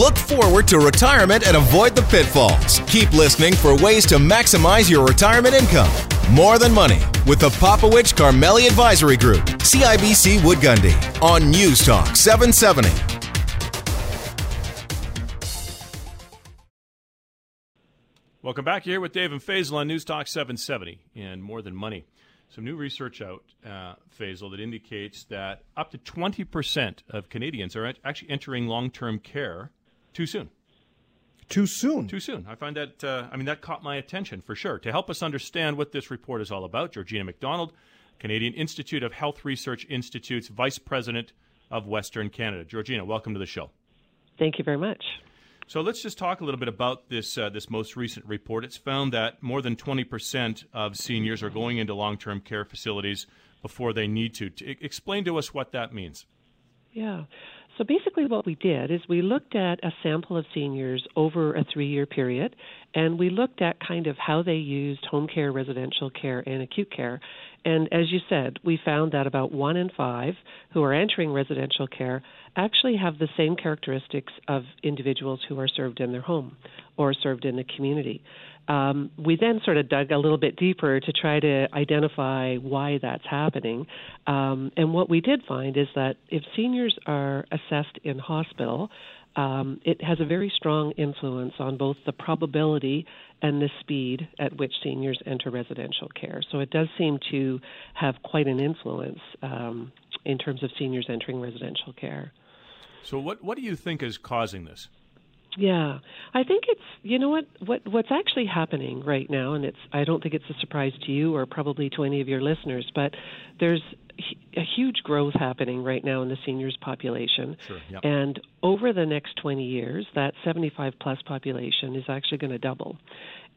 Look forward to retirement and avoid the pitfalls. Keep listening for ways to maximize your retirement income. More Than Money with the Popowich Karmali Advisory Group, CIBC Wood Gundy, on News Talk 770. Welcome back here with Dave and Faisal on News Talk 770 and More Than Money. Some new research out, uh, Faisal, that indicates that up to 20% of Canadians are actually entering long term care too soon. Too soon. Too soon. I find that, uh, I mean, that caught my attention for sure. To help us understand what this report is all about, Georgina McDonald, Canadian Institute of Health Research Institute's Vice President of Western Canada. Georgina, welcome to the show. Thank you very much. So let's just talk a little bit about this uh, this most recent report. It's found that more than 20% of seniors are going into long-term care facilities before they need to. to explain to us what that means. Yeah. So basically, what we did is we looked at a sample of seniors over a three year period, and we looked at kind of how they used home care, residential care, and acute care. And as you said, we found that about one in five who are entering residential care actually have the same characteristics of individuals who are served in their home or served in the community. Um, we then sort of dug a little bit deeper to try to identify why that's happening. Um, and what we did find is that if seniors are assessed in hospital, um, it has a very strong influence on both the probability and the speed at which seniors enter residential care. So it does seem to have quite an influence um, in terms of seniors entering residential care. So, what, what do you think is causing this? Yeah, I think it's you know what what what's actually happening right now, and it's I don't think it's a surprise to you or probably to any of your listeners, but there's a huge growth happening right now in the seniors population, sure, yep. and over the next 20 years, that 75 plus population is actually going to double,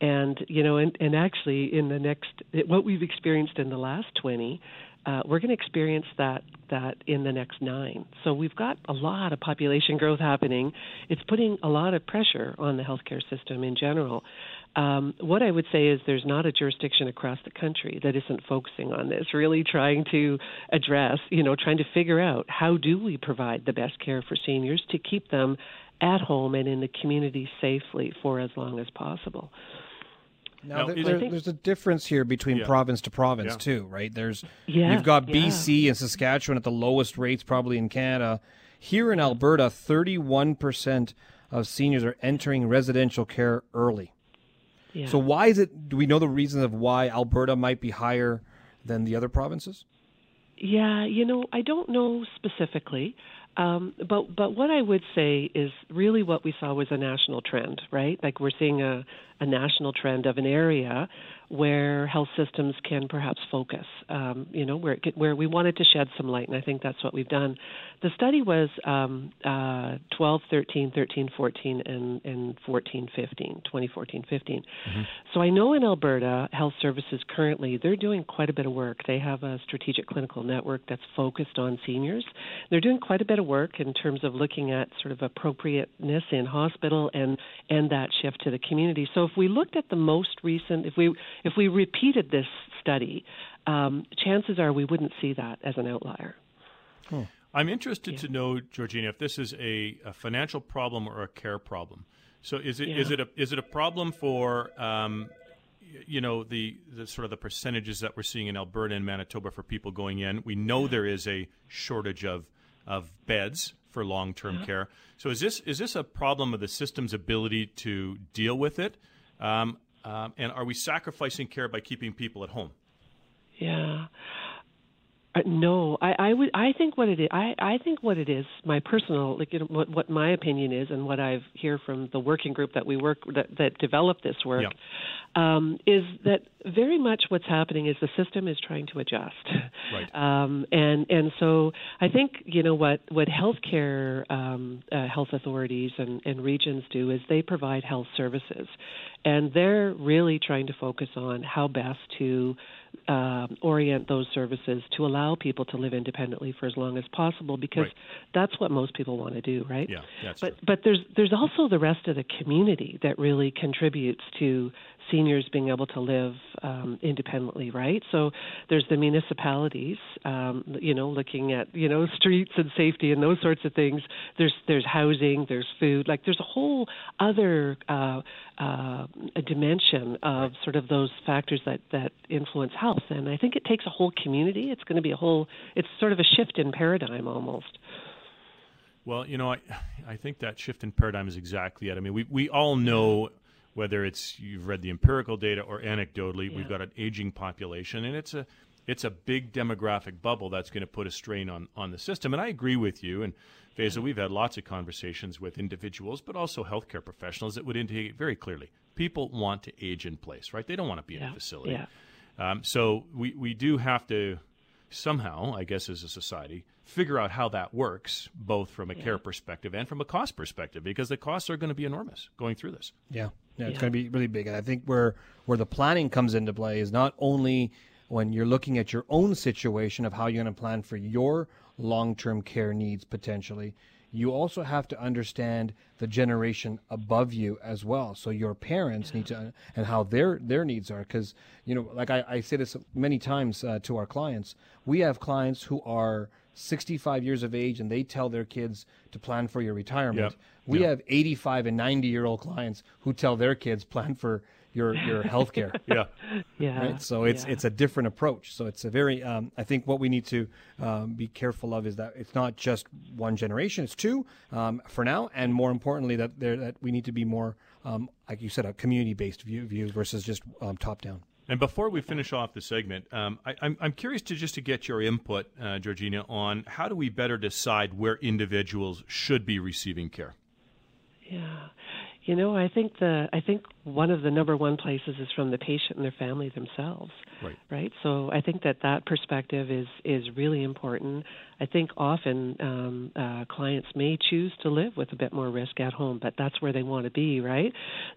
and you know, and and actually in the next what we've experienced in the last 20 uh, we're going to experience that that in the next nine. So we've got a lot of population growth happening. It's putting a lot of pressure on the healthcare system in general. Um, what I would say is there's not a jurisdiction across the country that isn't focusing on this, really trying to address, you know, trying to figure out how do we provide the best care for seniors to keep them at home and in the community safely for as long as possible. Now, there, there, there's a difference here between yeah. province to province yeah. too, right? There's yeah, you've got BC and Saskatchewan at the lowest rates probably in Canada. Here in Alberta, 31% of seniors are entering residential care early. So why is it do we know the reasons of why Alberta might be higher than the other provinces? Yeah, you know, I don't know specifically. Um, but but what I would say is really what we saw was a national trend, right? Like we're seeing a, a national trend of an area where health systems can perhaps focus, um, you know, where, it, where we wanted to shed some light, and I think that's what we've done. The study was um, uh, 12, 13, 13, 14, and, and 14, 15, 2014, 15. Mm-hmm. So I know in Alberta, health services currently, they're doing quite a bit of work. They have a strategic clinical network that's focused on seniors. They're doing quite a bit of work in terms of looking at sort of appropriateness in hospital and, and that shift to the community. So if we looked at the most recent, if we if we repeated this study, um, chances are we wouldn't see that as an outlier. Hmm. I'm interested yeah. to know, Georgina, if this is a, a, financial problem or a care problem. So is it yeah. is it a is it a problem for um, you know the, the sort of the percentages that we're seeing in Alberta and Manitoba for people going in? We know there is a shortage of of beds for long term yeah. care. So is this is this a problem of the system's ability to deal with it? Um, um, and are we sacrificing care by keeping people at home? Yeah. Uh, no, I, I would. I think what it is. I, I think what it is. My personal, like, you know, what, what my opinion is, and what I've hear from the working group that we work that, that developed this work, yeah. um, is that very much what's happening is the system is trying to adjust, right. um, and and so I think you know what what healthcare um, uh, health authorities and, and regions do is they provide health services, and they're really trying to focus on how best to uh, orient those services to allow people to live independently for as long as possible because right. that's what most people want to do, right? Yeah, that's but true. but there's there's also the rest of the community that really contributes to seniors being able to live um, independently, right? So there's the municipalities, um, you know, looking at you know streets and safety and those sorts of things. There's there's housing, there's food, like there's a whole other uh, uh, dimension of sort of those factors that that influence health. And I think it takes a whole community. It's going to be a whole. It's sort of a shift in paradigm almost. Well, you know, I I think that shift in paradigm is exactly it. I mean, we we all know whether it's you've read the empirical data or anecdotally, yeah. we've got an aging population, and it's a it's a big demographic bubble that's going to put a strain on on the system. And I agree with you. And Faisal, we've had lots of conversations with individuals, but also healthcare professionals that would indicate very clearly people want to age in place, right? They don't want to be yeah. in a facility. Yeah. Um, so we we do have to somehow, I guess, as a society, figure out how that works, both from a yeah. care perspective and from a cost perspective, because the costs are going to be enormous going through this. Yeah, yeah, it's yeah. going to be really big. And I think where where the planning comes into play is not only when you're looking at your own situation of how you're going to plan for your long-term care needs potentially you also have to understand the generation above you as well. So your parents yeah. need to and how their their needs are because you know, like I, I say this many times uh, to our clients, we have clients who are 65 years of age and they tell their kids to plan for your retirement. Yep. We yep. have 85 and 90 year old clients who tell their kids plan for your your health care. yeah. Yeah. Right. So it's yeah. it's a different approach. So it's a very um, I think what we need to um, be careful of is that it's not just one generation. It's two um, for now, and more importantly that there that we need to be more um, like you said a community based view view versus just um, top down. And before we finish off the segment, um, I, am I'm, I'm curious to just to get your input, uh, Georgina, on how do we better decide where individuals should be receiving care? You know, I think the I think one of the number one places is from the patient and their family themselves. Right. Right. So I think that that perspective is is really important. I think often um, uh, clients may choose to live with a bit more risk at home, but that's where they want to be, right?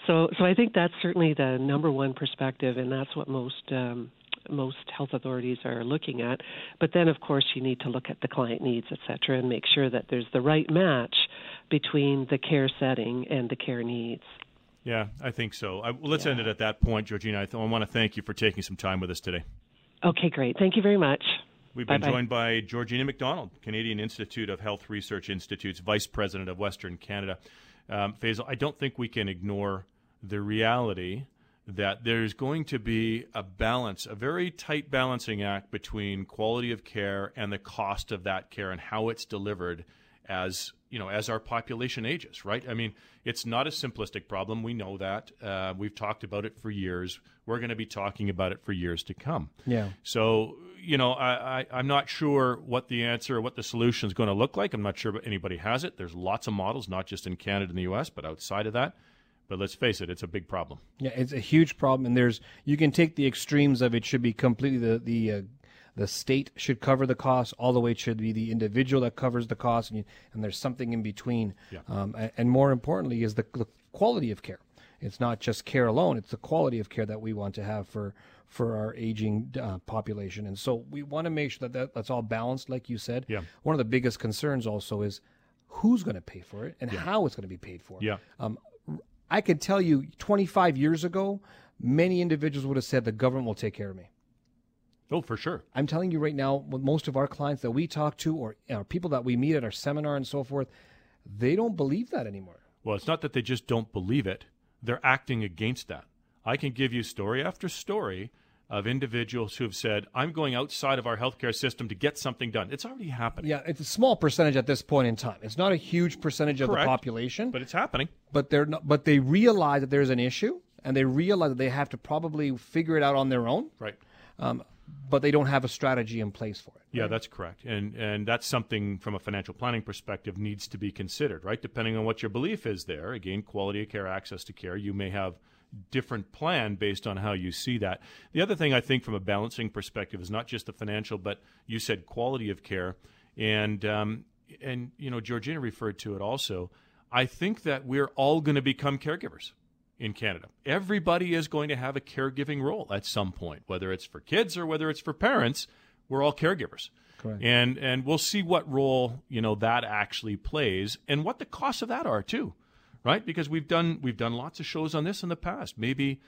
So so I think that's certainly the number one perspective, and that's what most um, most health authorities are looking at. But then, of course, you need to look at the client needs, et cetera, and make sure that there's the right match between the care setting and the care needs. Yeah, I think so. I, well, let's yeah. end it at that point, Georgina. I, th- I want to thank you for taking some time with us today. Okay, great. Thank you very much. We've Bye-bye. been joined by Georgina McDonald, Canadian Institute of Health Research Institute's Vice President of Western Canada. Um, Faisal, I don't think we can ignore the reality that there's going to be a balance, a very tight balancing act between quality of care and the cost of that care and how it's delivered as you know as our population ages right? I mean it's not a simplistic problem. We know that. Uh, we've talked about it for years. We're going to be talking about it for years to come. Yeah. So you know I, I i'm not sure what the answer or what the solution is going to look like. I'm not sure but anybody has it. There's lots of models not just in canada and the us but outside of that. But let's face it, it's a big problem. Yeah, it's a huge problem, and there's you can take the extremes of it should be completely the the uh, the state should cover the cost, all the way it should be the individual that covers the cost, and, you, and there's something in between. Yeah. Um, and, and, more importantly, is the, the quality of care. It's not just care alone; it's the quality of care that we want to have for for our aging uh, population. And so we want to make sure that, that that's all balanced, like you said. Yeah. One of the biggest concerns also is who's going to pay for it and yeah. how it's going to be paid for. Yeah. Um, I can tell you 25 years ago, many individuals would have said the government will take care of me. Oh, for sure. I'm telling you right now, most of our clients that we talk to or know, people that we meet at our seminar and so forth, they don't believe that anymore. Well, it's not that they just don't believe it, they're acting against that. I can give you story after story of individuals who have said, I'm going outside of our healthcare system to get something done. It's already happening. Yeah, it's a small percentage at this point in time. It's not a huge percentage of the population, but it's happening. But they're not, but they realize that there's an issue and they realize that they have to probably figure it out on their own. Right. Um, but they don't have a strategy in place for it. Yeah, right? that's correct. And and that's something from a financial planning perspective needs to be considered, right? Depending on what your belief is there. Again, quality of care, access to care, you may have different plan based on how you see that. The other thing I think from a balancing perspective is not just the financial, but you said quality of care, and um, and you know Georgina referred to it also. I think that we're all going to become caregivers. In Canada. Everybody is going to have a caregiving role at some point, whether it's for kids or whether it's for parents. We're all caregivers. Correct. And and we'll see what role, you know, that actually plays and what the costs of that are too. Right? Because we've done we've done lots of shows on this in the past. Maybe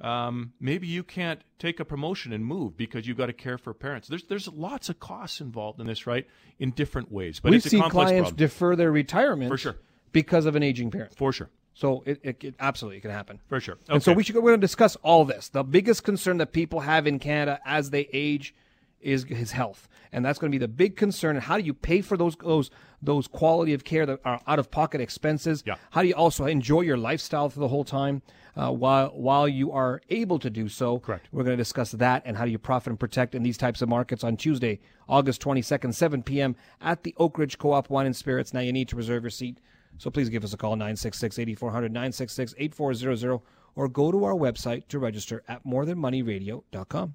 um, maybe you can't take a promotion and move because you've got to care for parents. There's there's lots of costs involved in this, right? In different ways. But we've see clients problem. defer their retirement for sure because of an aging parent. For sure. So it, it, it, absolutely can happen. For sure. Okay. And so we should, we're going to discuss all this. The biggest concern that people have in Canada as they age is his health. And that's going to be the big concern. And how do you pay for those those those quality of care that are out of pocket expenses? Yeah. How do you also enjoy your lifestyle for the whole time uh, while while you are able to do so? Correct. We're going to discuss that and how do you profit and protect in these types of markets on Tuesday, August 22nd, 7 p.m. at the Oak Ridge Co-op Wine and Spirits. Now you need to reserve your seat so please give us a call 966 8400 966 8400 or go to our website to register at morethanmoneyradio.com.